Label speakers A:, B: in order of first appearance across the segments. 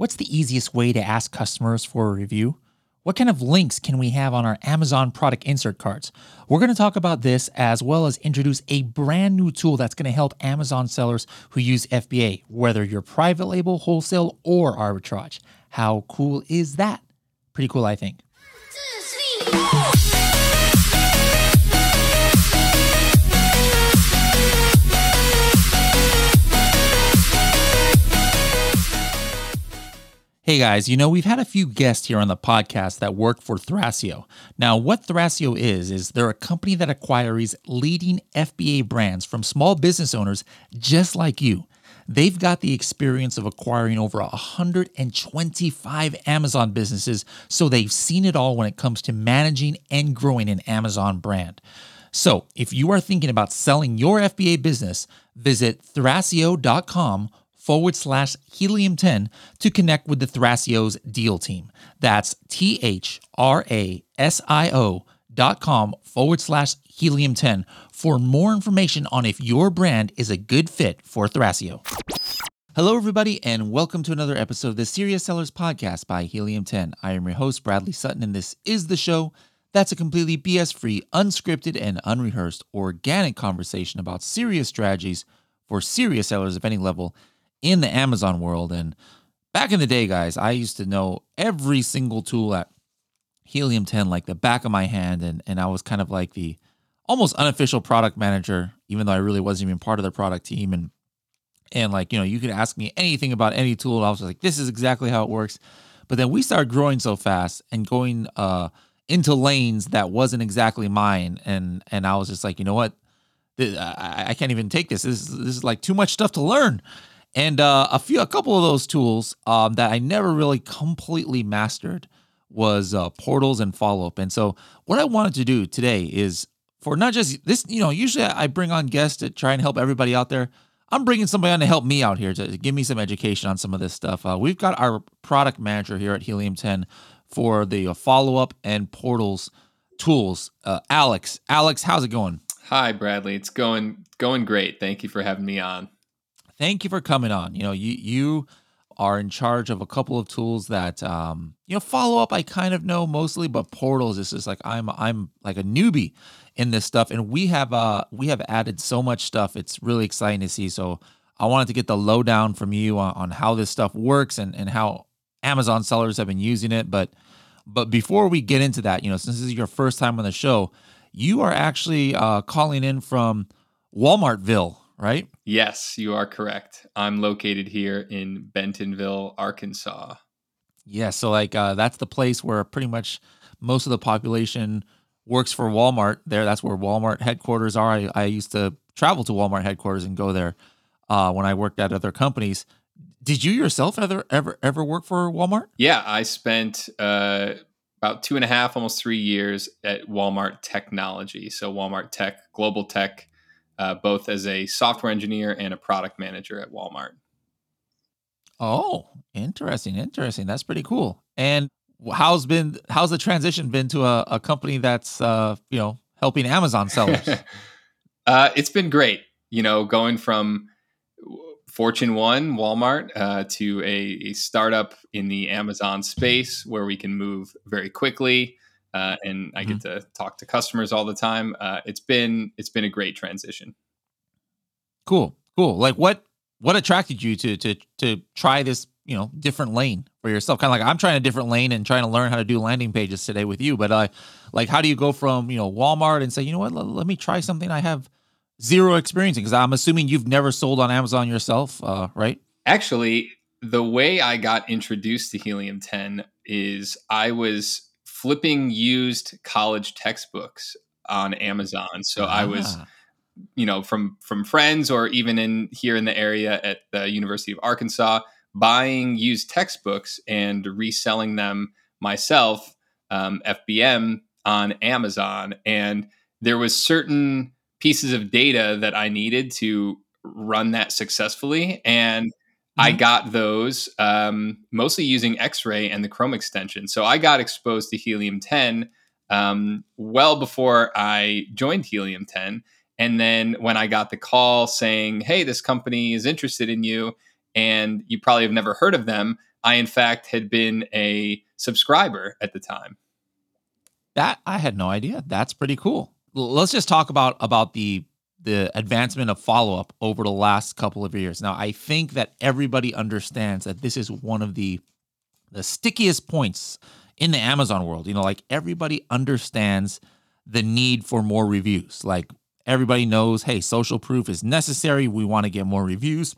A: What's the easiest way to ask customers for a review? What kind of links can we have on our Amazon product insert cards? We're going to talk about this as well as introduce a brand new tool that's going to help Amazon sellers who use FBA, whether you're private label, wholesale, or arbitrage. How cool is that? Pretty cool, I think. Hey guys, you know, we've had a few guests here on the podcast that work for Thrasio. Now, what Thrasio is, is they're a company that acquires leading FBA brands from small business owners just like you. They've got the experience of acquiring over 125 Amazon businesses, so they've seen it all when it comes to managing and growing an Amazon brand. So, if you are thinking about selling your FBA business, visit thrasio.com forward slash helium 10 to connect with the Thrasio's deal team. That's T H R A S I O dot com forward slash helium 10 for more information on if your brand is a good fit for Thrasio. Hello, everybody, and welcome to another episode of the Serious Sellers Podcast by Helium 10. I am your host, Bradley Sutton, and this is the show that's a completely BS free, unscripted, and unrehearsed organic conversation about serious strategies for serious sellers of any level in the Amazon world. And back in the day, guys, I used to know every single tool at Helium 10 like the back of my hand. And, and I was kind of like the almost unofficial product manager, even though I really wasn't even part of the product team. And and like, you know, you could ask me anything about any tool. And I was like, this is exactly how it works. But then we started growing so fast and going uh into lanes that wasn't exactly mine. And and I was just like, you know what? I, can't even take this. This is, this is like too much stuff to learn and uh, a few, a couple of those tools um, that I never really completely mastered was uh, portals and follow up. And so, what I wanted to do today is for not just this, you know, usually I bring on guests to try and help everybody out there. I'm bringing somebody on to help me out here to give me some education on some of this stuff. Uh, we've got our product manager here at Helium 10 for the uh, follow up and portals tools. Uh, Alex, Alex, how's it going?
B: Hi, Bradley. It's going going great. Thank you for having me on
A: thank you for coming on. You know, you you are in charge of a couple of tools that um, you know follow up. I kind of know mostly, but portals is just like I'm I'm like a newbie in this stuff, and we have uh we have added so much stuff. It's really exciting to see. So I wanted to get the lowdown from you on, on how this stuff works and and how Amazon sellers have been using it. But but before we get into that, you know, since this is your first time on the show, you are actually uh, calling in from Walmartville, right?
B: Yes, you are correct. I'm located here in Bentonville, Arkansas.
A: Yeah, so like uh, that's the place where pretty much most of the population works for Walmart. There, that's where Walmart headquarters are. I, I used to travel to Walmart headquarters and go there uh, when I worked at other companies. Did you yourself ever ever ever work for Walmart?
B: Yeah, I spent uh, about two and a half, almost three years at Walmart Technology. So Walmart Tech, Global Tech uh, both as a software engineer and a product manager at Walmart.
A: Oh, interesting, interesting. That's pretty cool. And how's been how's the transition been to a, a company that's uh, you know helping Amazon sellers?
B: uh, it's been great. You know, going from Fortune One, Walmart, uh, to a, a, startup in the Amazon space where we can move very quickly uh, and I mm-hmm. get to talk to customers all the time. Uh, it's been it's been a great transition.
A: Cool, cool. Like what what attracted you to to to try this you know different lane for yourself? Kind of like I'm trying a different lane and trying to learn how to do landing pages today with you. But uh, like how do you go from you know Walmart and say you know what let, let me try something I have zero experience in because I'm assuming you've never sold on Amazon yourself, uh, right?
B: Actually, the way I got introduced to Helium 10 is I was flipping used college textbooks on Amazon. So I was ah. you know from from friends or even in here in the area at the University of Arkansas buying used textbooks and reselling them myself um, FBM on Amazon and there was certain pieces of data that I needed to run that successfully and I mm-hmm. got those um, mostly using X ray and the Chrome extension. So I got exposed to Helium 10 um, well before I joined Helium 10. And then when I got the call saying, hey, this company is interested in you, and you probably have never heard of them, I, in fact, had been a subscriber at the time.
A: That I had no idea. That's pretty cool. Let's just talk about about the the advancement of follow up over the last couple of years. Now, I think that everybody understands that this is one of the the stickiest points in the Amazon world. You know, like everybody understands the need for more reviews. Like everybody knows, hey, social proof is necessary. We want to get more reviews,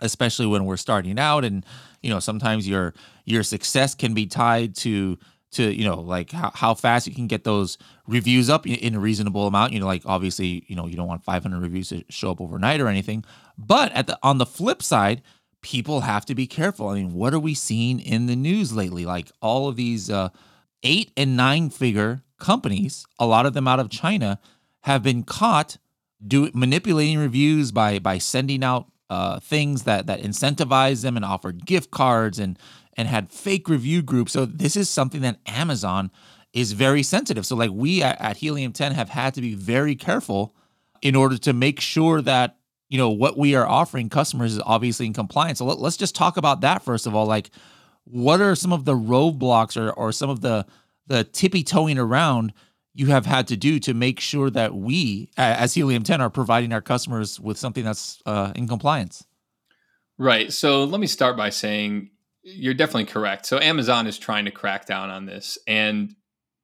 A: especially when we're starting out and you know, sometimes your your success can be tied to to you know like how, how fast you can get those reviews up in a reasonable amount. You know like obviously you know you don't want 500 reviews to show up overnight or anything. But at the on the flip side people have to be careful. I mean what are we seeing in the news lately? Like all of these uh, eight and nine figure companies a lot of them out of china have been caught do manipulating reviews by by sending out uh, things that that incentivize them and offer gift cards and and had fake review groups. So this is something that Amazon is very sensitive. So like we at, Helium 10 have had to be very careful in order to make sure that you know what we are offering customers is obviously in compliance. So let, us just talk about that first of all. Like, what are some of the roadblocks or or some of the the tippy toeing around you have had to do to make sure that we, as Helium 10, are providing our customers with something that's uh, in compliance?
B: Right. So let me start by saying you're definitely correct. So Amazon is trying to crack down on this. And,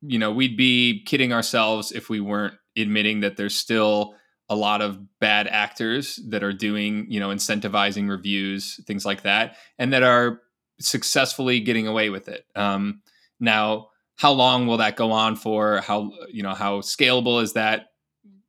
B: you know, we'd be kidding ourselves if we weren't admitting that there's still a lot of bad actors that are doing, you know, incentivizing reviews, things like that, and that are successfully getting away with it. Um, now, how long will that go on for? How, you know, how scalable is that?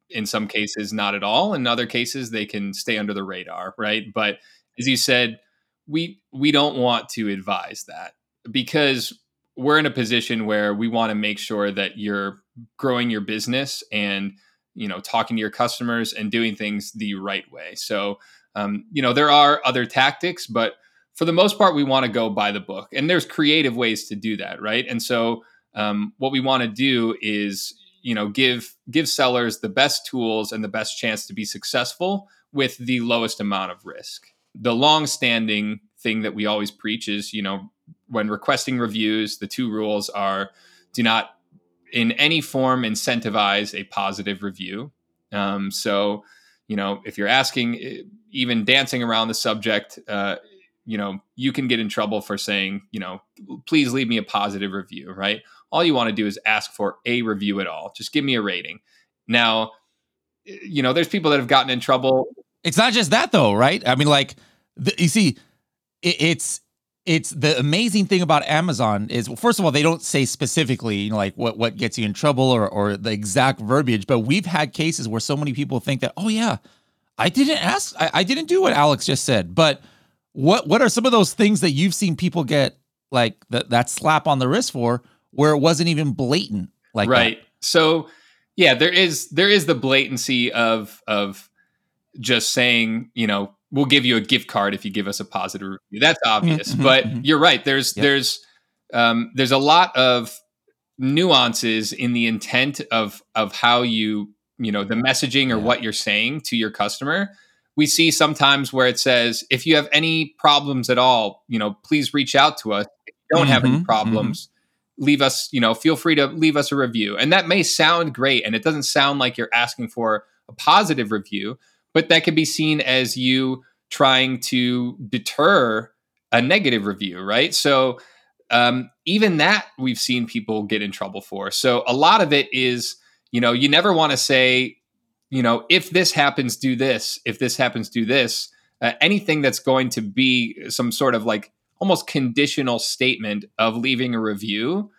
B: In some cases, not at all. In other cases, they can stay under the radar, right? But as you said, we we don't want to advise that because we're in a position where we want to make sure that you're growing your business and you know talking to your customers and doing things the right way. So um, you know there are other tactics but for the most part we want to go by the book and there's creative ways to do that right? And so um, what we want to do is you know give give sellers the best tools and the best chance to be successful with the lowest amount of risk the long-standing thing that we always preach is, you know, when requesting reviews, the two rules are do not in any form incentivize a positive review. Um, so, you know, if you're asking, eh, even dancing around the subject, uh, you know, you can get in trouble for saying, you know, please leave me a positive review, right? All you want to do is ask for a review at all. Just give me a rating. Now, eh, you know, there's people that have gotten in trouble
A: it's not just that though, right? I mean, like the, you see, it, it's it's the amazing thing about Amazon is well, first of all they don't say specifically you know like what what gets you in trouble or or the exact verbiage, but we've had cases where so many people think that oh yeah, I didn't ask, I, I didn't do what Alex just said, but what what are some of those things that you've seen people get like that that slap on the wrist for where it wasn't even blatant like
B: right
A: that?
B: so yeah there is there is the blatancy of of just saying, you know, we'll give you a gift card if you give us a positive review. That's obvious, mm-hmm, but mm-hmm. you're right. There's yep. there's um, there's a lot of nuances in the intent of of how you you know the messaging or yeah. what you're saying to your customer. We see sometimes where it says, if you have any problems at all, you know, please reach out to us. If you don't mm-hmm, have any mm-hmm. problems, leave us, you know, feel free to leave us a review. And that may sound great, and it doesn't sound like you're asking for a positive review, but that could be seen as you trying to deter a negative review, right? So um, even that we've seen people get in trouble for. So a lot of it is, you know, you never want to say, you know, if this happens, do this. If this happens, do this. Uh, anything that's going to be some sort of like almost conditional statement of leaving a review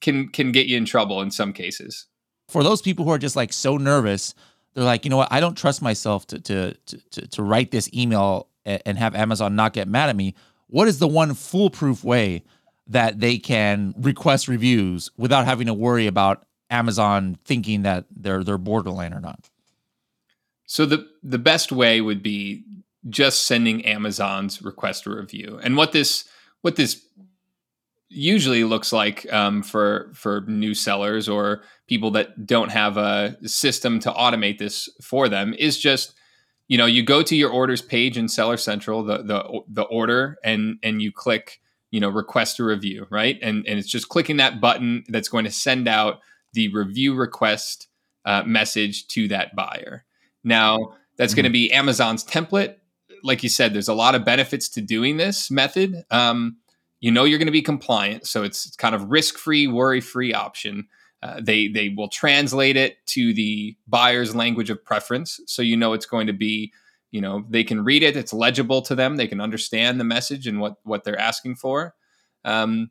B: can can get you in trouble in some cases.
A: For those people who are just like so nervous they're like, you know what? I don't trust myself to to to, to write this email and have Amazon not get mad at me. What is the one foolproof way that they can request reviews without having to worry about Amazon thinking that they're they're borderline or not?
B: So the the best way would be just sending Amazon's request review. And what this what this usually looks like um, for for new sellers or people that don't have a system to automate this for them is just you know, you go to your orders page in Seller Central, the the the order, and and you click, you know, request a review, right? And and it's just clicking that button that's going to send out the review request uh, message to that buyer. Now that's mm-hmm. going to be Amazon's template. Like you said, there's a lot of benefits to doing this method. Um, you know you're going to be compliant, so it's, kind of risk-free, worry-free option. Uh, they they will translate it to the buyer's language of preference, so you know it's going to be, you know, they can read it, it's legible to them, they can understand the message and what what they're asking for. Um,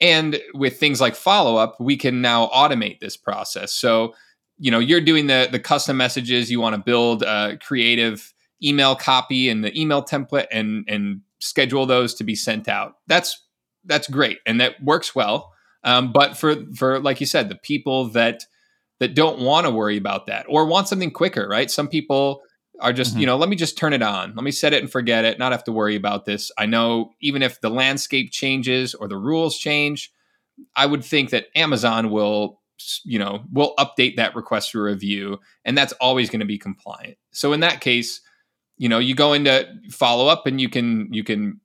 B: and with things like follow up, we can now automate this process. So, you know, you're doing the the custom messages, you want to build a creative email copy and the email template and and schedule those to be sent out. That's that's great and that works well. Um, but for for like you said, the people that that don't want to worry about that or want something quicker, right? Some people are just, mm-hmm. you know, let me just turn it on. Let me set it and forget it, not have to worry about this. I know even if the landscape changes or the rules change, I would think that Amazon will, you know, will update that request for review and that's always going to be compliant. So in that case, you know, you go into follow up and you can you can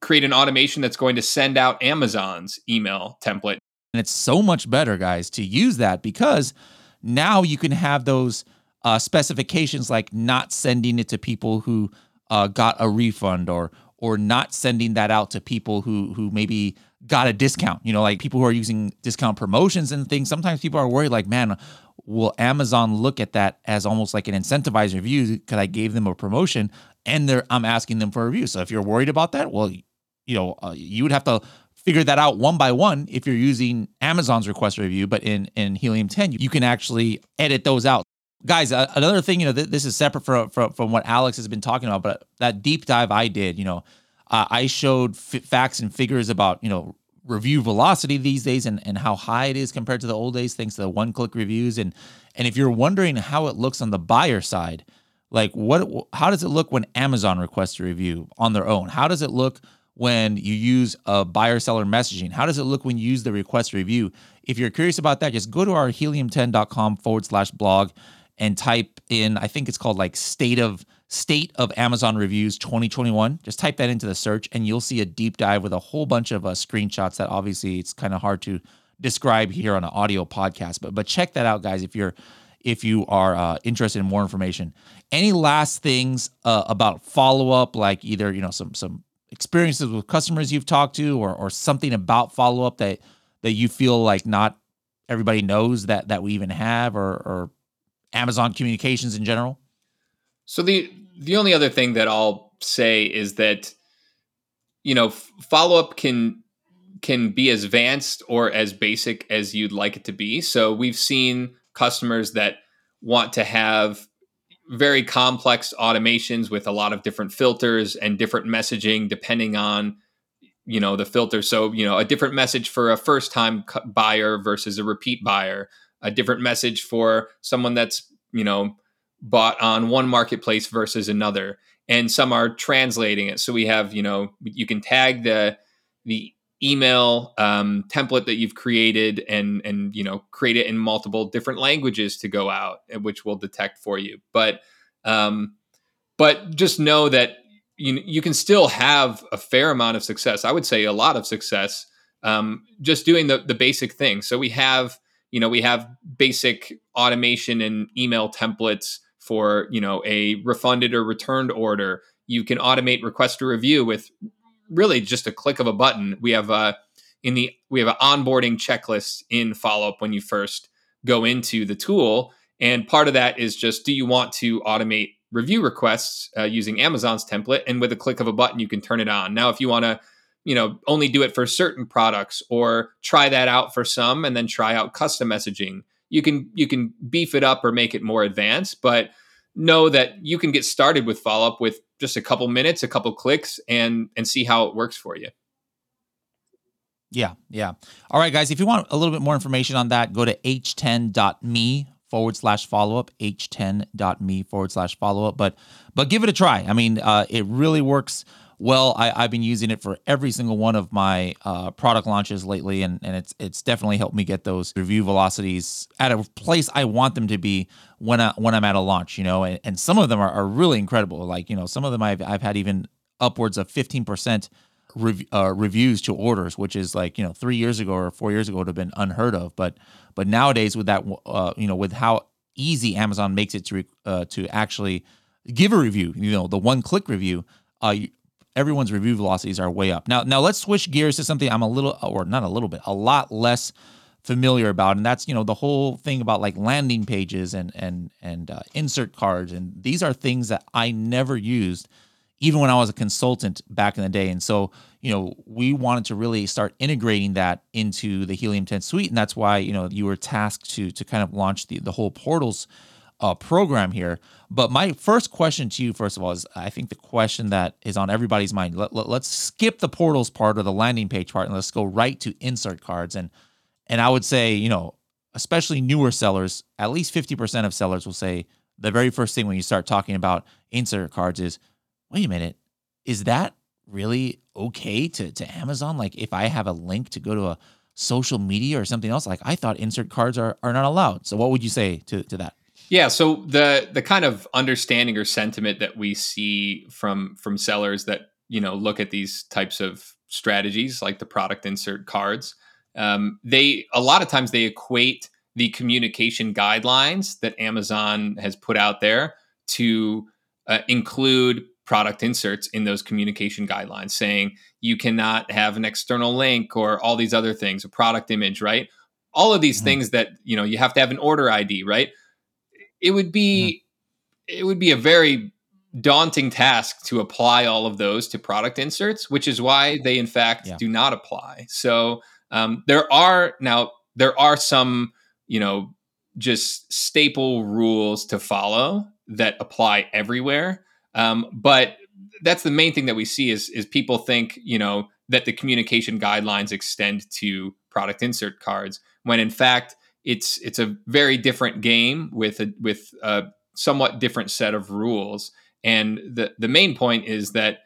B: create an automation that's going to send out Amazon's email template.
A: And it's so much better, guys, to use that because now you can have those uh, specifications like not sending it to people who uh, got a refund or or not sending that out to people who who maybe got a discount. You know, like people who are using discount promotions and things. Sometimes people are worried, like, man, will Amazon look at that as almost like an incentivized review because I gave them a promotion and I'm asking them for a review. So if you're worried about that, well, you know, uh, you would have to figure that out one by one if you're using Amazon's request review. But in in Helium 10, you can actually edit those out. Guys, uh, another thing, you know, th- this is separate from, from from what Alex has been talking about, but that deep dive I did, you know, uh, I showed f- facts and figures about, you know, review velocity these days and, and how high it is compared to the old days thanks to the one click reviews and and if you're wondering how it looks on the buyer side like what how does it look when amazon requests a review on their own how does it look when you use a buyer seller messaging? How does it look when you use the request review? If you're curious about that, just go to our helium10.com forward slash blog and type in, I think it's called like state of state of Amazon reviews 2021. Just type that into the search and you'll see a deep dive with a whole bunch of uh, screenshots that obviously it's kind of hard to describe here on an audio podcast. But but check that out, guys, if you're if you are uh, interested in more information. Any last things uh, about follow up, like either you know some some experiences with customers you've talked to or or something about follow up that that you feel like not everybody knows that that we even have or or Amazon communications in general?
B: So the the only other thing that I'll say is that you know follow up can can be as advanced or as basic as you'd like it to be. So we've seen customers that want to have very complex automations with a lot of different filters and different messaging depending on you know the filter. So you know a different message for a first time buyer versus a repeat buyer a different message for someone that's you know bought on one marketplace versus another. And some are translating it. So we have you know you can tag the the email um, template that you've created and and you know create it in multiple different languages to go out which will detect for you. But um, but just know that you you can still have a fair amount of success i would say a lot of success um, just doing the the basic things. So we have you know we have basic automation and email templates for you know a refunded or returned order. You can automate request a review with really just a click of a button. We have a in the we have an onboarding checklist in follow up when you first go into the tool, and part of that is just do you want to automate review requests uh, using Amazon's template, and with a click of a button you can turn it on. Now, if you want to you know only do it for certain products or try that out for some and then try out custom messaging you can you can beef it up or make it more advanced but know that you can get started with follow up with just a couple minutes, a couple clicks, and and see how it works for you.
A: Yeah, yeah. All right, guys. If you want a little bit more information on that, go to h10.me forward slash follow up, h10.me forward slash follow up. But but give it a try. I mean, uh, it really works well. I, have been using it for every single one of my uh, product launches lately, and, and it's it's definitely helped me get those review velocities at a place I want them to be when I when I'm at a launch. You know, and, and some of them are, are really incredible. Like you know, some of them I've I've had even upwards of fifteen percent rev- uh, reviews to orders, which is like you know three years ago or four years ago would have been unheard of. But but nowadays with that uh, you know with how easy Amazon makes it to uh, to actually give a review, you know the one click review, uh, everyone's review velocities are way up. Now now let's switch gears to something I'm a little or not a little bit a lot less familiar about and that's you know the whole thing about like landing pages and and and uh, insert cards and these are things that I never used even when I was a consultant back in the day. And so, you know, we wanted to really start integrating that into the Helium 10 suite. And that's why, you know, you were tasked to to kind of launch the, the whole portals uh, program here. But my first question to you, first of all, is I think the question that is on everybody's mind. Let, let, let's skip the portals part or the landing page part and let's go right to insert cards. And and I would say, you know, especially newer sellers, at least 50% of sellers will say the very first thing when you start talking about insert cards is wait a minute, is that really okay to, to Amazon? Like if I have a link to go to a social media or something else, like I thought insert cards are, are not allowed. So what would you say to, to that?
B: Yeah, so the the kind of understanding or sentiment that we see from from sellers that you know look at these types of strategies like the product insert cards, um, they a lot of times they equate the communication guidelines that Amazon has put out there to uh, include product inserts in those communication guidelines saying you cannot have an external link or all these other things a product image right all of these mm-hmm. things that you know you have to have an order id right it would be mm-hmm. it would be a very daunting task to apply all of those to product inserts which is why they in fact yeah. do not apply so um, there are now there are some you know just staple rules to follow that apply everywhere um, but that's the main thing that we see is is people think you know that the communication guidelines extend to product insert cards when in fact it's it's a very different game with a with a somewhat different set of rules. And the the main point is that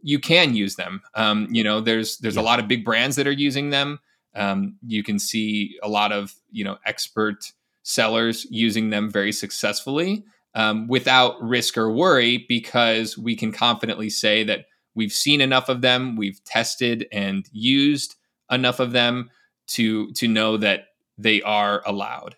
B: you can use them. Um, you know there's there's yeah. a lot of big brands that are using them. Um, you can see a lot of you know expert sellers using them very successfully um, without risk or worry because we can confidently say that we've seen enough of them, we've tested and used enough of them to to know that they are allowed.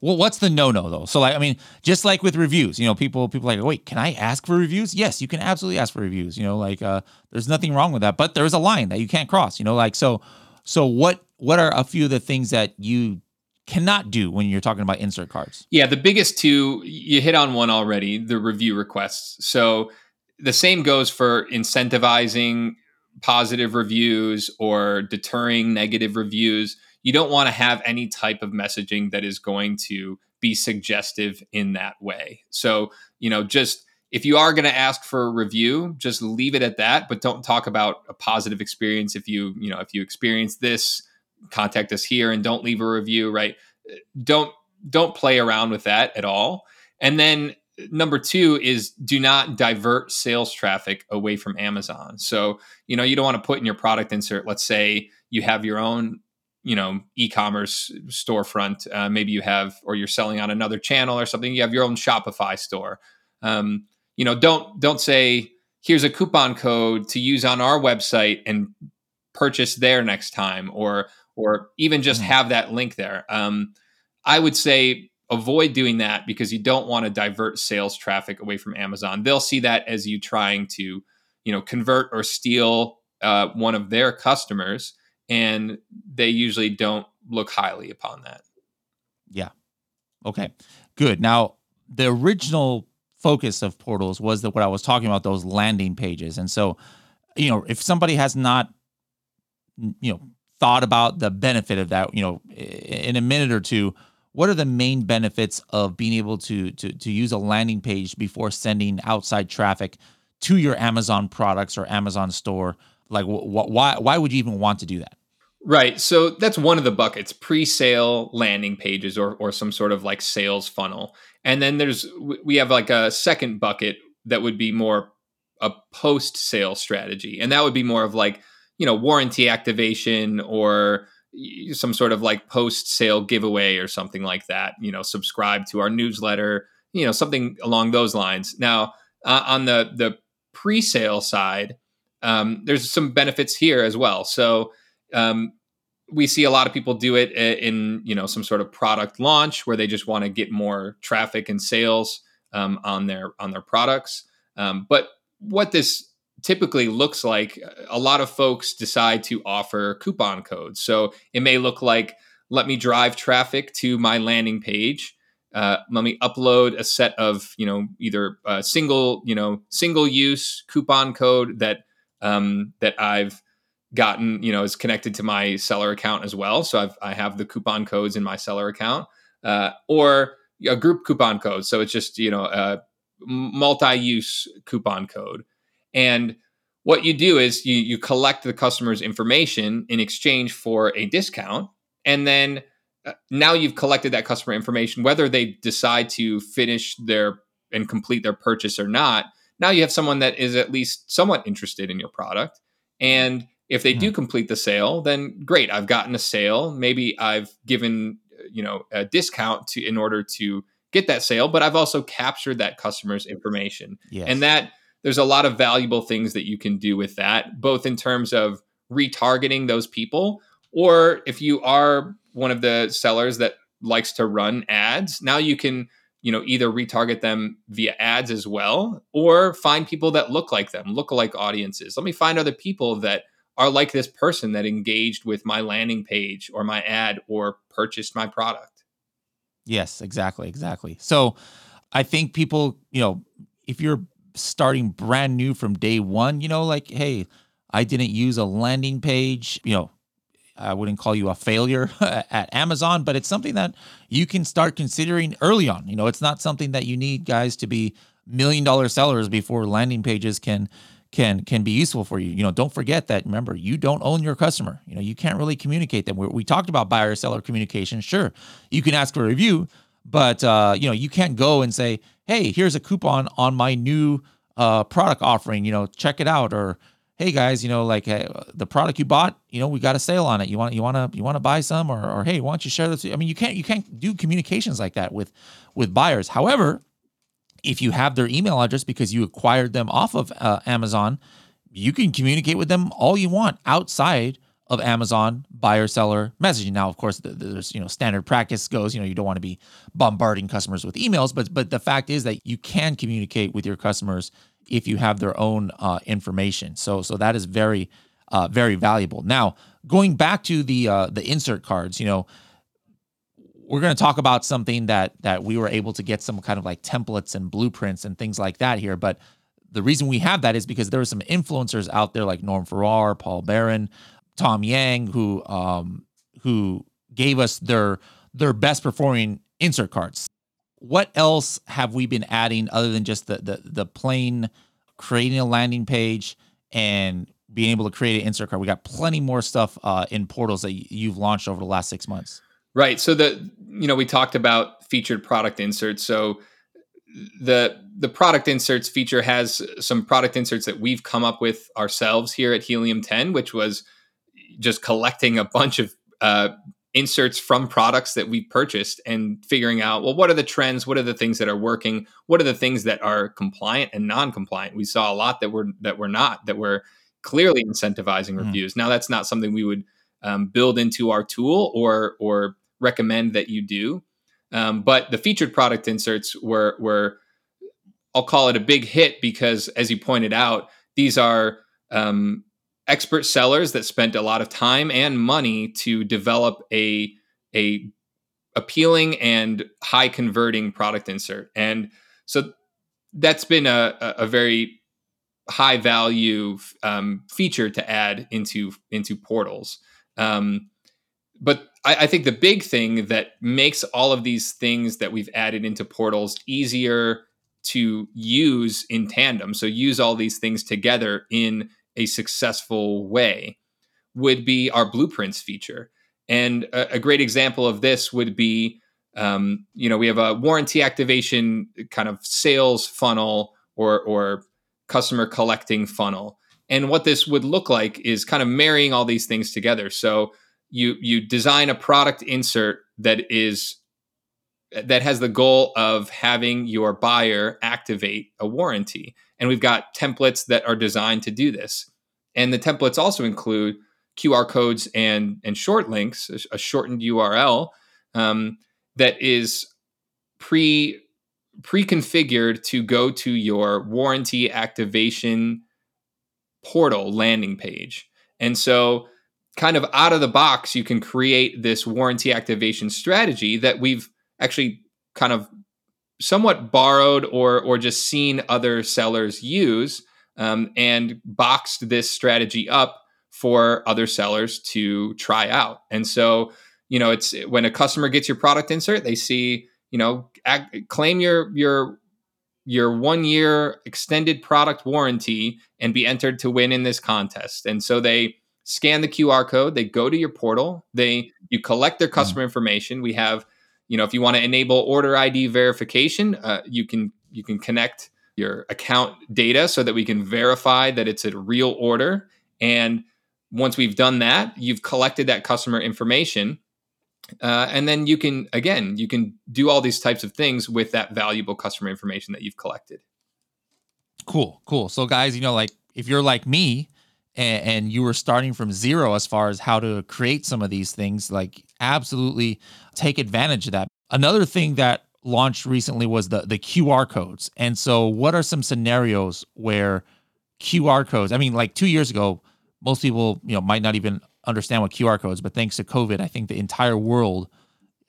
A: Well, what's the no-no though? So like I mean, just like with reviews, you know, people people like, "Wait, can I ask for reviews?" Yes, you can absolutely ask for reviews, you know, like uh there's nothing wrong with that, but there's a line that you can't cross, you know, like so so what what are a few of the things that you cannot do when you're talking about insert cards?
B: Yeah, the biggest two, you hit on one already the review requests. So the same goes for incentivizing positive reviews or deterring negative reviews. You don't want to have any type of messaging that is going to be suggestive in that way. So, you know, just if you are going to ask for a review, just leave it at that, but don't talk about a positive experience if you, you know, if you experience this contact us here and don't leave a review, right? Don't don't play around with that at all. And then number two is do not divert sales traffic away from Amazon. So, you know, you don't want to put in your product insert, let's say you have your own, you know, e-commerce storefront. Uh, maybe you have, or you're selling on another channel or something. You have your own Shopify store. Um, you know, don't don't say here's a coupon code to use on our website and purchase there next time, or or even just mm-hmm. have that link there. Um, I would say avoid doing that because you don't want to divert sales traffic away from Amazon. They'll see that as you trying to, you know, convert or steal uh, one of their customers, and they usually don't look highly upon that.
A: Yeah. Okay. Good. Now, the original focus of portals was that what I was talking about those landing pages, and so, you know, if somebody has not, you know, thought about the benefit of that, you know, in a minute or two, what are the main benefits of being able to to to use a landing page before sending outside traffic to your Amazon products or Amazon store? Like, wh- why why would you even want to do that?
B: Right. So that's one of the buckets: pre-sale landing pages or or some sort of like sales funnel. And then there's we have like a second bucket that would be more a post sale strategy, and that would be more of like you know warranty activation or some sort of like post sale giveaway or something like that. You know, subscribe to our newsletter. You know, something along those lines. Now, uh, on the the pre sale side, um, there's some benefits here as well. So um, we see a lot of people do it in you know some sort of product launch where they just want to get more traffic and sales um, on their on their products. Um, but what this typically looks like, a lot of folks decide to offer coupon codes. So it may look like let me drive traffic to my landing page. Uh, let me upload a set of you know either a single you know single use coupon code that um, that I've gotten you know is connected to my seller account as well. So I've I have the coupon codes in my seller account, uh, or a group coupon code. So it's just you know a multi-use coupon code, and what you do is you you collect the customer's information in exchange for a discount, and then uh, now you've collected that customer information, whether they decide to finish their and complete their purchase or not. Now you have someone that is at least somewhat interested in your product, and if they do hmm. complete the sale, then great. I've gotten a sale. Maybe I've given you know a discount to in order to get that sale, but I've also captured that customer's information. Yes. And that there's a lot of valuable things that you can do with that, both in terms of retargeting those people, or if you are one of the sellers that likes to run ads, now you can you know either retarget them via ads as well or find people that look like them look like audiences let me find other people that are like this person that engaged with my landing page or my ad or purchased my product.
A: Yes, exactly, exactly. So I think people, you know, if you're starting brand new from day one, you know, like, hey, I didn't use a landing page, you know, I wouldn't call you a failure at Amazon, but it's something that you can start considering early on. You know, it's not something that you need guys to be million dollar sellers before landing pages can can can be useful for you. You know, don't forget that. Remember, you don't own your customer. You know, you can't really communicate them. We, we talked about buyer seller communication. Sure, you can ask for a review, but uh, you know, you can't go and say, "Hey, here's a coupon on my new uh, product offering. You know, check it out." Or, "Hey guys, you know, like hey, the product you bought, you know, we got a sale on it. You want you want to you want to buy some?" Or, or, "Hey, why don't you share this?" I mean, you can't you can't do communications like that with with buyers. However, if you have their email address because you acquired them off of uh, Amazon, you can communicate with them all you want outside of Amazon buyer seller messaging. Now, of course, there's you know standard practice goes. You know you don't want to be bombarding customers with emails, but but the fact is that you can communicate with your customers if you have their own uh, information. So so that is very uh, very valuable. Now, going back to the uh, the insert cards, you know we're going to talk about something that that we were able to get some kind of like templates and blueprints and things like that here but the reason we have that is because there are some influencers out there like Norm Farrar, Paul Barron, Tom Yang who um who gave us their their best performing insert cards. What else have we been adding other than just the the the plain creating a landing page and being able to create an insert card? We got plenty more stuff uh, in portals that you've launched over the last six months.
B: Right. So the you know we talked about featured product inserts. So the the product inserts feature has some product inserts that we've come up with ourselves here at Helium 10, which was just collecting a bunch of uh, inserts from products that we purchased and figuring out well what are the trends what are the things that are working what are the things that are compliant and non-compliant we saw a lot that were that were not that were clearly incentivizing mm. reviews now that's not something we would um, build into our tool or or recommend that you do. Um, but the featured product inserts were were I'll call it a big hit because, as you pointed out, these are um, expert sellers that spent a lot of time and money to develop a a appealing and high converting product insert, and so that's been a, a very high value um, feature to add into into portals. Um, but I, I, think the big thing that makes all of these things that we've added into portals easier to use in tandem, so use all these things together in a successful way, would be our blueprints feature. And a, a great example of this would be, um, you know, we have a warranty activation kind of sales funnel or or customer collecting funnel. And what this would look like is kind of marrying all these things together. So you you design a product insert that is that has the goal of having your buyer activate a warranty. And we've got templates that are designed to do this. And the templates also include QR codes and and short links, a shortened URL um, that is pre pre-configured to go to your warranty activation portal landing page. And so kind of out of the box you can create this warranty activation strategy that we've actually kind of somewhat borrowed or or just seen other sellers use um, and boxed this strategy up for other sellers to try out. And so, you know, it's when a customer gets your product insert, they see, you know, claim your your your one year extended product warranty and be entered to win in this contest. And so they scan the QR code, they go to your portal, they you collect their hmm. customer mm. information. We have, you know, if you want to enable order ID verification, uh, you can you can connect your account data so that we can verify that it's a real order and once we've done that, you've collected that customer information. Uh, and then you can, again, you can do all these types of things with that valuable customer information that you've collected.
A: Cool, cool. So, guys, you know, like if you're like me and, and you were starting from zero as far as how to create some of these things, like absolutely take advantage of that. Another thing that launched recently was the the QR codes. And so, what are some scenarios where QR codes? I mean, like two years ago, most people you know might not even understand what QR codes, but thanks to COVID, I think the entire world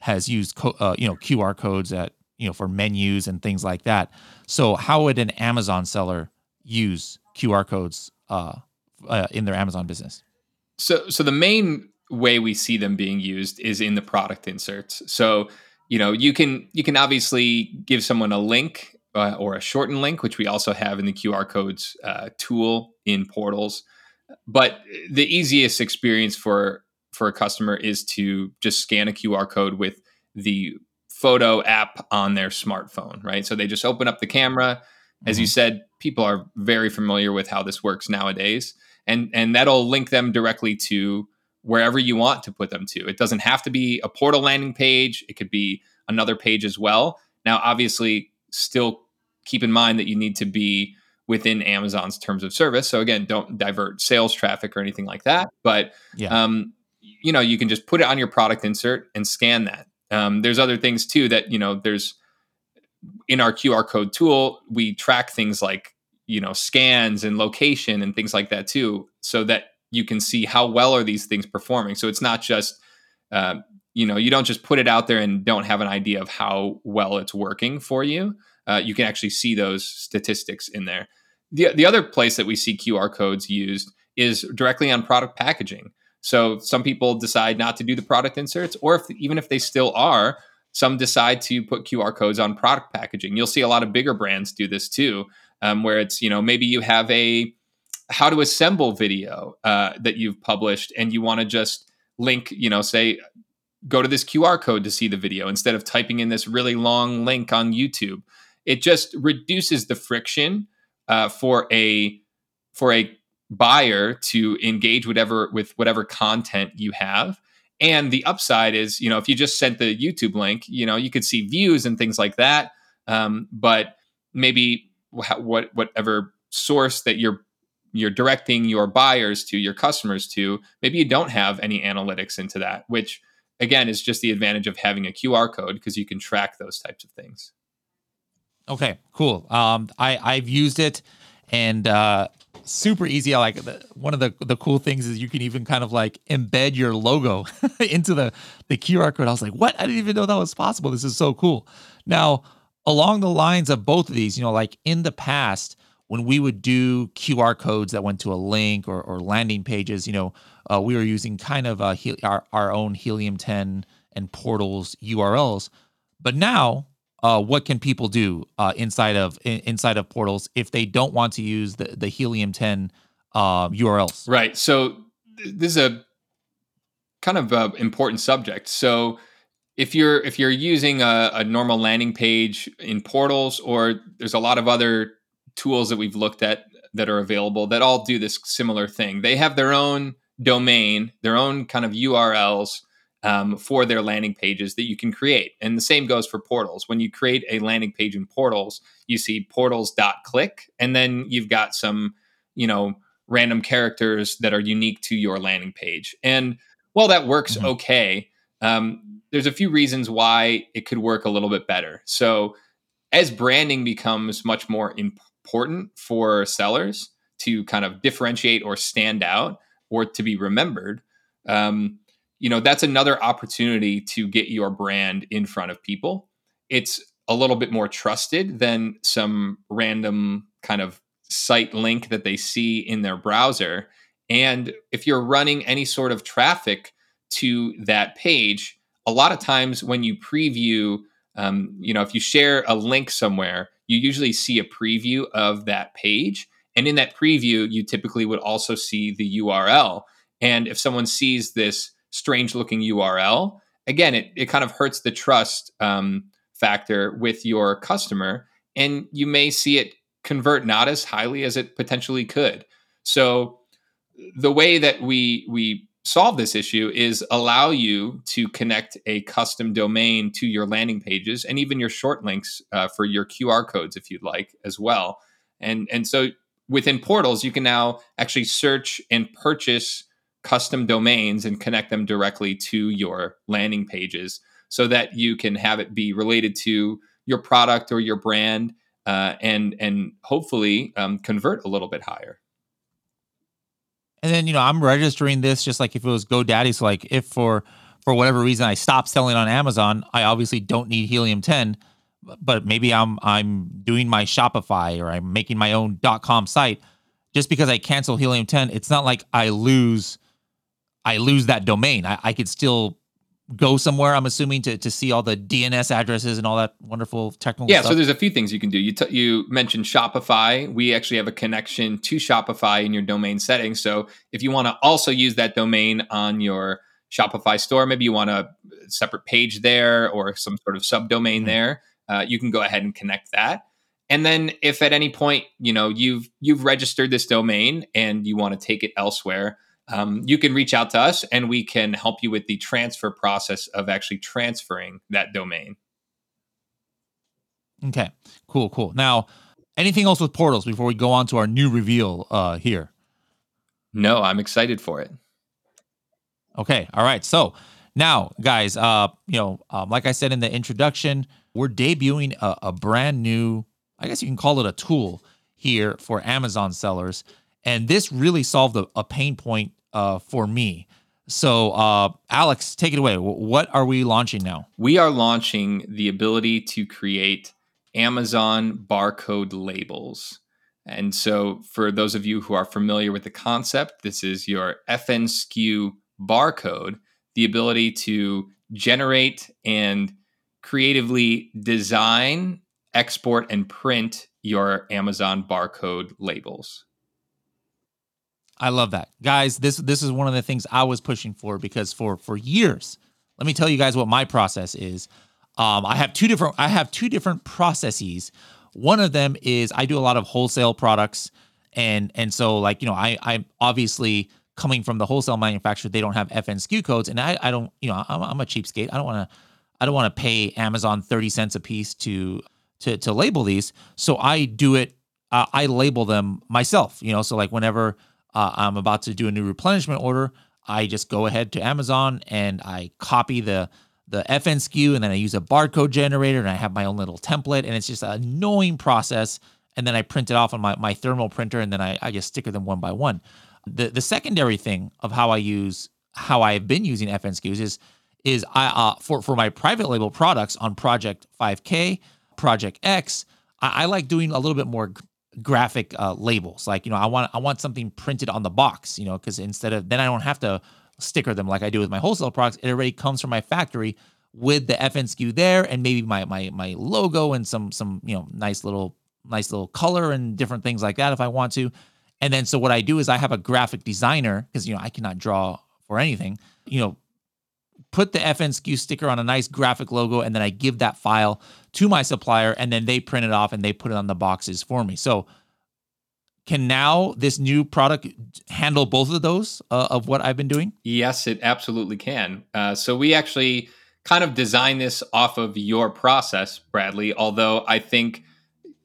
A: has used co- uh, you know QR codes at you know for menus and things like that. So how would an Amazon seller use QR codes uh, uh, in their Amazon business?
B: So so the main way we see them being used is in the product inserts. So you know you can you can obviously give someone a link uh, or a shortened link, which we also have in the QR codes uh, tool in portals. But the easiest experience for for a customer is to just scan a QR code with the photo app on their smartphone, right? So they just open up the camera. As you mm-hmm. said, people are very familiar with how this works nowadays. And and that'll link them directly to wherever you want to put them to. It doesn't have to be a portal landing page. It could be another page as well. Now, obviously, still keep in mind that you need to be within Amazon's terms of service. So again, don't divert sales traffic or anything like that. But yeah. um, you know, you can just put it on your product insert and scan that. Um, there's other things too that you know. There's in our QR code tool, we track things like you know scans and location and things like that too, so that you can see how well are these things performing. So it's not just uh, you know you don't just put it out there and don't have an idea of how well it's working for you uh, you can actually see those statistics in there. The, the other place that we see QR codes used is directly on product packaging. So some people decide not to do the product inserts, or if even if they still are, some decide to put QR codes on product packaging. You'll see a lot of bigger brands do this too, um, where it's you know maybe you have a how to assemble video uh, that you've published, and you want to just link, you know, say go to this QR code to see the video instead of typing in this really long link on YouTube. It just reduces the friction uh, for a for a buyer to engage whatever with whatever content you have. And the upside is you know if you just sent the youtube link you know you could see views and things like that um, but maybe what whatever source that you're you're directing your buyers to your customers to maybe you don't have any analytics into that which again is just the advantage of having a qr code because you can track those types of things
A: Okay, cool. Um, I I've used it, and uh, super easy. I like the, one of the the cool things is you can even kind of like embed your logo into the the QR code. I was like, what? I didn't even know that was possible. This is so cool. Now, along the lines of both of these, you know, like in the past when we would do QR codes that went to a link or, or landing pages, you know, uh, we were using kind of uh, our our own Helium 10 and portals URLs. But now uh, what can people do uh, inside of in, inside of portals if they don't want to use the the Helium 10 uh, URLs?
B: Right. So this is a kind of uh, important subject. So if you're if you're using a, a, normal landing page in portals, or there's a lot of other tools that we've looked at that are available that all do this similar thing. They have their own domain, their own kind of URLs um, for their landing pages that you can create. And the same goes for portals. When you create a landing page in portals, you see portals.click, and then you've got some, you know, random characters that are unique to your landing page. And while that works mm-hmm. okay, um, there's a few reasons why it could work a little bit better. So as branding becomes much more important for sellers to kind of differentiate or stand out or to be remembered, um, you know that's another opportunity to get your brand in front of people. It's a little bit more trusted than some random kind of site link that they see in their browser. And if you're running any sort of traffic to that page a lot of times when you preview um, you know if you share a link somewhere you usually see a preview of that page and in that preview you typically would also see the url and if someone sees this strange looking URL, again, it, it kind of hurts the trust um, factor with your customer. And you may see it convert not as highly as it potentially could. So the way that we we solve this issue is allow you to connect a custom domain to your landing pages and even your short links uh, for your QR codes if you'd like as well. And and so within portals you can now actually search and purchase custom domains and connect them directly to your landing pages so that you can have it be related to your product or your brand uh, and and hopefully um, convert a little bit higher
A: and then you know i'm registering this just like if it was godaddy so like if for for whatever reason i stop selling on amazon i obviously don't need helium 10 but maybe i'm i'm doing my shopify or i'm making my own com site just because i cancel helium 10 it's not like i lose I lose that domain. I, I could still go somewhere. I'm assuming to to see all the DNS addresses and all that wonderful technical.
B: Yeah,
A: stuff.
B: so there's a few things you can do. You t- you mentioned Shopify. We actually have a connection to Shopify in your domain settings. So if you want to also use that domain on your Shopify store, maybe you want a separate page there or some sort of subdomain mm-hmm. there. Uh, you can go ahead and connect that. And then if at any point you know you've you've registered this domain and you want to take it elsewhere um, you can reach out to us and we can help you with the transfer process of actually transferring that domain.
A: Okay, cool, cool. Now, anything else with portals before we go on to our new reveal uh, here?
B: No, I'm excited for it.
A: Okay, all right. So now, guys, uh, you know, um, like I said in the introduction, we're debuting a, a brand new, I guess you can call it a tool here for Amazon sellers and this really solved a, a pain point uh, for me. So, uh, Alex, take it away. What are we launching now?
B: We are launching the ability to create Amazon barcode labels. And so, for those of you who are familiar with the concept, this is your FNSKU barcode, the ability to generate and creatively design, export, and print your Amazon barcode labels.
A: I love that. Guys, this this is one of the things I was pushing for because for for years, let me tell you guys what my process is. Um, I have two different I have two different processes. One of them is I do a lot of wholesale products and and so like, you know, I I'm obviously coming from the wholesale manufacturer, they don't have FNSKU codes and I I don't, you know, I'm, I'm a cheapskate. I don't want to I don't want to pay Amazon 30 cents a piece to to to label these. So I do it uh, I label them myself, you know, so like whenever uh, I'm about to do a new replenishment order, I just go ahead to Amazon and I copy the the FNSKU and then I use a barcode generator and I have my own little template and it's just an annoying process. And then I print it off on my, my thermal printer and then I, I just sticker them one by one. The the secondary thing of how I use how I've been using FNSKUs is is I uh, for for my private label products on Project 5K, Project X, I, I like doing a little bit more graphic uh, labels. Like, you know, I want I want something printed on the box, you know, because instead of then I don't have to sticker them like I do with my wholesale products. It already comes from my factory with the FNSKU there and maybe my my my logo and some some you know nice little nice little color and different things like that if I want to. And then so what I do is I have a graphic designer because you know I cannot draw for anything. You know, put the FNSKU sticker on a nice graphic logo, and then I give that file to my supplier, and then they print it off and they put it on the boxes for me. So can now this new product handle both of those uh, of what I've been doing?
B: Yes, it absolutely can. Uh, so we actually kind of design this off of your process, Bradley. Although I think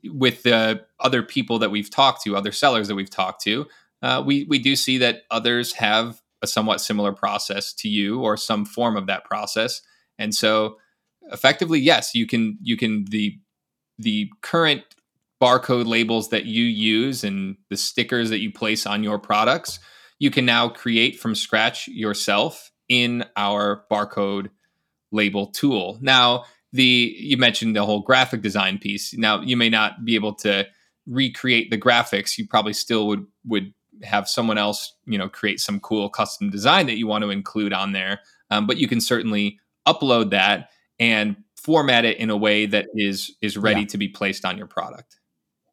B: with the other people that we've talked to, other sellers that we've talked to, uh, we we do see that others have a somewhat similar process to you or some form of that process, and so effectively, yes, you can you can the the current barcode labels that you use and the stickers that you place on your products, you can now create from scratch yourself in our barcode label tool. Now, the you mentioned the whole graphic design piece. Now, you may not be able to recreate the graphics. You probably still would would have someone else, you know, create some cool custom design that you want to include on there. Um, but you can certainly upload that and format it in a way that is is ready yeah. to be placed on your product.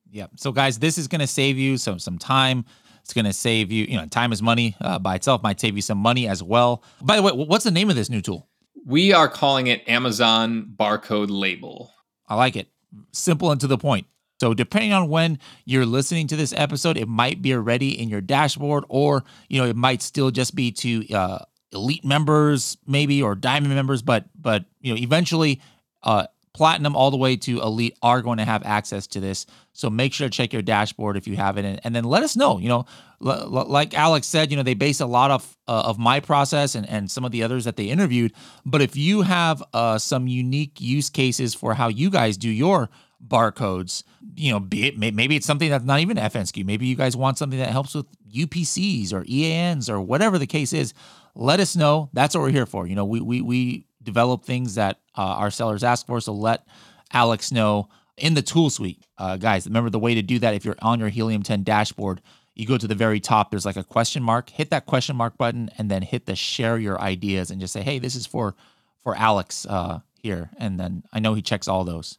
A: Yeah. So guys, this is going to save you some some time. It's going to save you, you know, time is money uh, by itself. Might save you some money as well. By the way, what's the name of this new tool?
B: We are calling it Amazon Barcode Label.
A: I like it. Simple and to the point. So depending on when you're listening to this episode, it might be already in your dashboard, or you know, it might still just be to uh, elite members, maybe, or diamond members. But but you know, eventually, uh, platinum all the way to elite are going to have access to this. So make sure to check your dashboard if you have it, and, and then let us know. You know, l- l- like Alex said, you know they base a lot of uh, of my process and and some of the others that they interviewed. But if you have uh, some unique use cases for how you guys do your barcodes, you know, be it maybe it's something that's not even FNSKU Maybe you guys want something that helps with UPCs or EANs or whatever the case is. Let us know. That's what we're here for. You know, we we we develop things that uh, our sellers ask for. So let Alex know in the tool suite. Uh, guys, remember the way to do that if you're on your Helium 10 dashboard, you go to the very top, there's like a question mark, hit that question mark button, and then hit the share your ideas and just say, hey, this is for for Alex uh, here. And then I know he checks all those.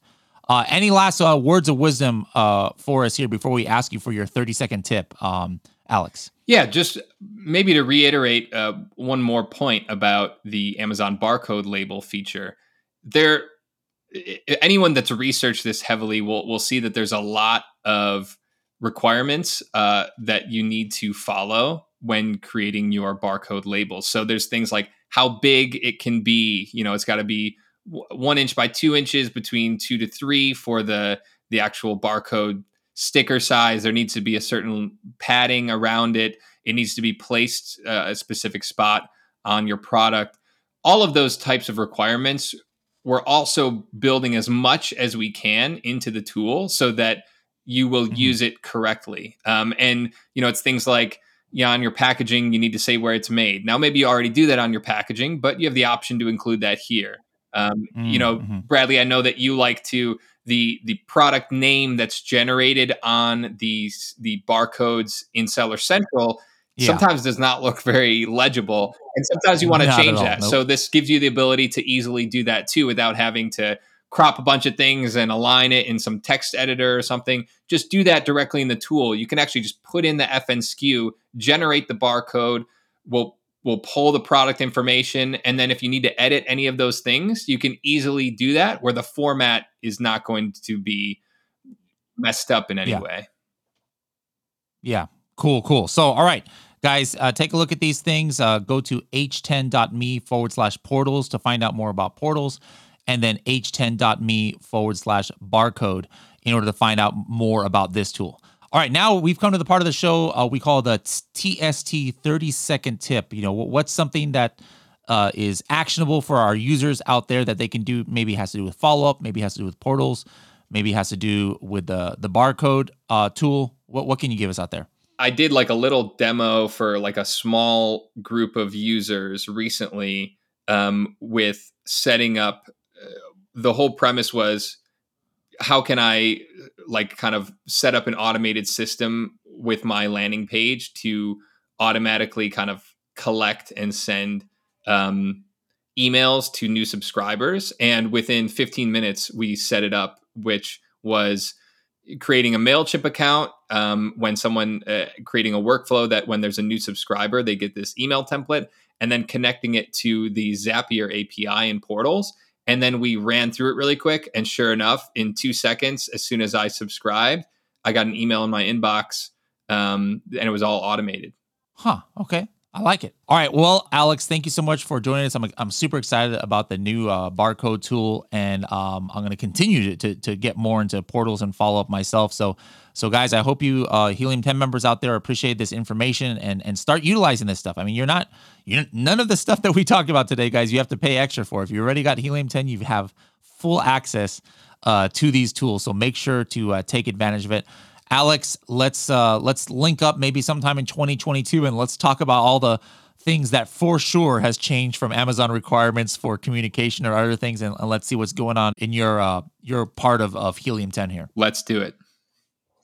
A: Uh, any last uh, words of wisdom uh, for us here before we ask you for your 30 second tip, um, Alex?
B: Yeah, just maybe to reiterate uh, one more point about the Amazon barcode label feature. There, anyone that's researched this heavily will will see that there's a lot of requirements uh, that you need to follow when creating your barcode labels. So there's things like how big it can be. You know, it's got to be one inch by two inches between two to three for the the actual barcode sticker size. There needs to be a certain padding around it. It needs to be placed uh, a specific spot on your product. All of those types of requirements, we're also building as much as we can into the tool so that you will mm-hmm. use it correctly. Um, and you know, it's things like yeah, on your packaging, you need to say where it's made. Now, maybe you already do that on your packaging, but you have the option to include that here. Um, mm-hmm. You know. Bradley, I know that you like to the the product name that's generated on these the barcodes in Seller Central yeah. sometimes does not look very legible, and sometimes you want to change that. Nope. So this gives you the ability to easily do that too, without having to crop a bunch of things and align it in some text editor or something. Just do that directly in the tool. You can actually just put in the FNSKU, generate the barcode. We'll will pull the product information. And then if you need to edit any of those things, you can easily do that where the format is not going to be messed up in any
A: yeah.
B: way.
A: Yeah. Cool. Cool. So, all right, guys, uh, take a look at these things. Uh, go to h10.me forward slash portals to find out more about portals, and then h10.me forward slash barcode in order to find out more about this tool. All right, now we've come to the part of the show uh, we call the TST 30 second tip. You know, what's something that uh, is actionable for our users out there that they can do? Maybe has to do with follow up, maybe has to do with portals, maybe has to do with the the barcode uh, tool. What what can you give us out there?
B: I did like a little demo for like a small group of users recently um, with setting up. Uh, the whole premise was how can I like kind of set up an automated system with my landing page to automatically kind of collect and send um, emails to new subscribers. And within 15 minutes, we set it up, which was creating a MailChimp account um, when someone uh, creating a workflow that when there's a new subscriber, they get this email template and then connecting it to the Zapier API and portals and then we ran through it really quick. And sure enough, in two seconds, as soon as I subscribed, I got an email in my inbox um, and it was all automated.
A: Huh. Okay. I like it. All right. Well, Alex, thank you so much for joining us. I'm, I'm super excited about the new uh, barcode tool, and um, I'm going to continue to, to get more into portals and follow up myself. So, so guys, I hope you uh, Helium 10 members out there appreciate this information and and start utilizing this stuff. I mean, you're not you none of the stuff that we talked about today, guys. You have to pay extra for. If you already got Helium 10, you have full access uh, to these tools. So make sure to uh, take advantage of it. Alex, let's uh, let's link up maybe sometime in 2022 and let's talk about all the things that for sure has changed from Amazon requirements for communication or other things, and, and let's see what's going on in your uh, your part of, of Helium 10 here.
B: Let's do it.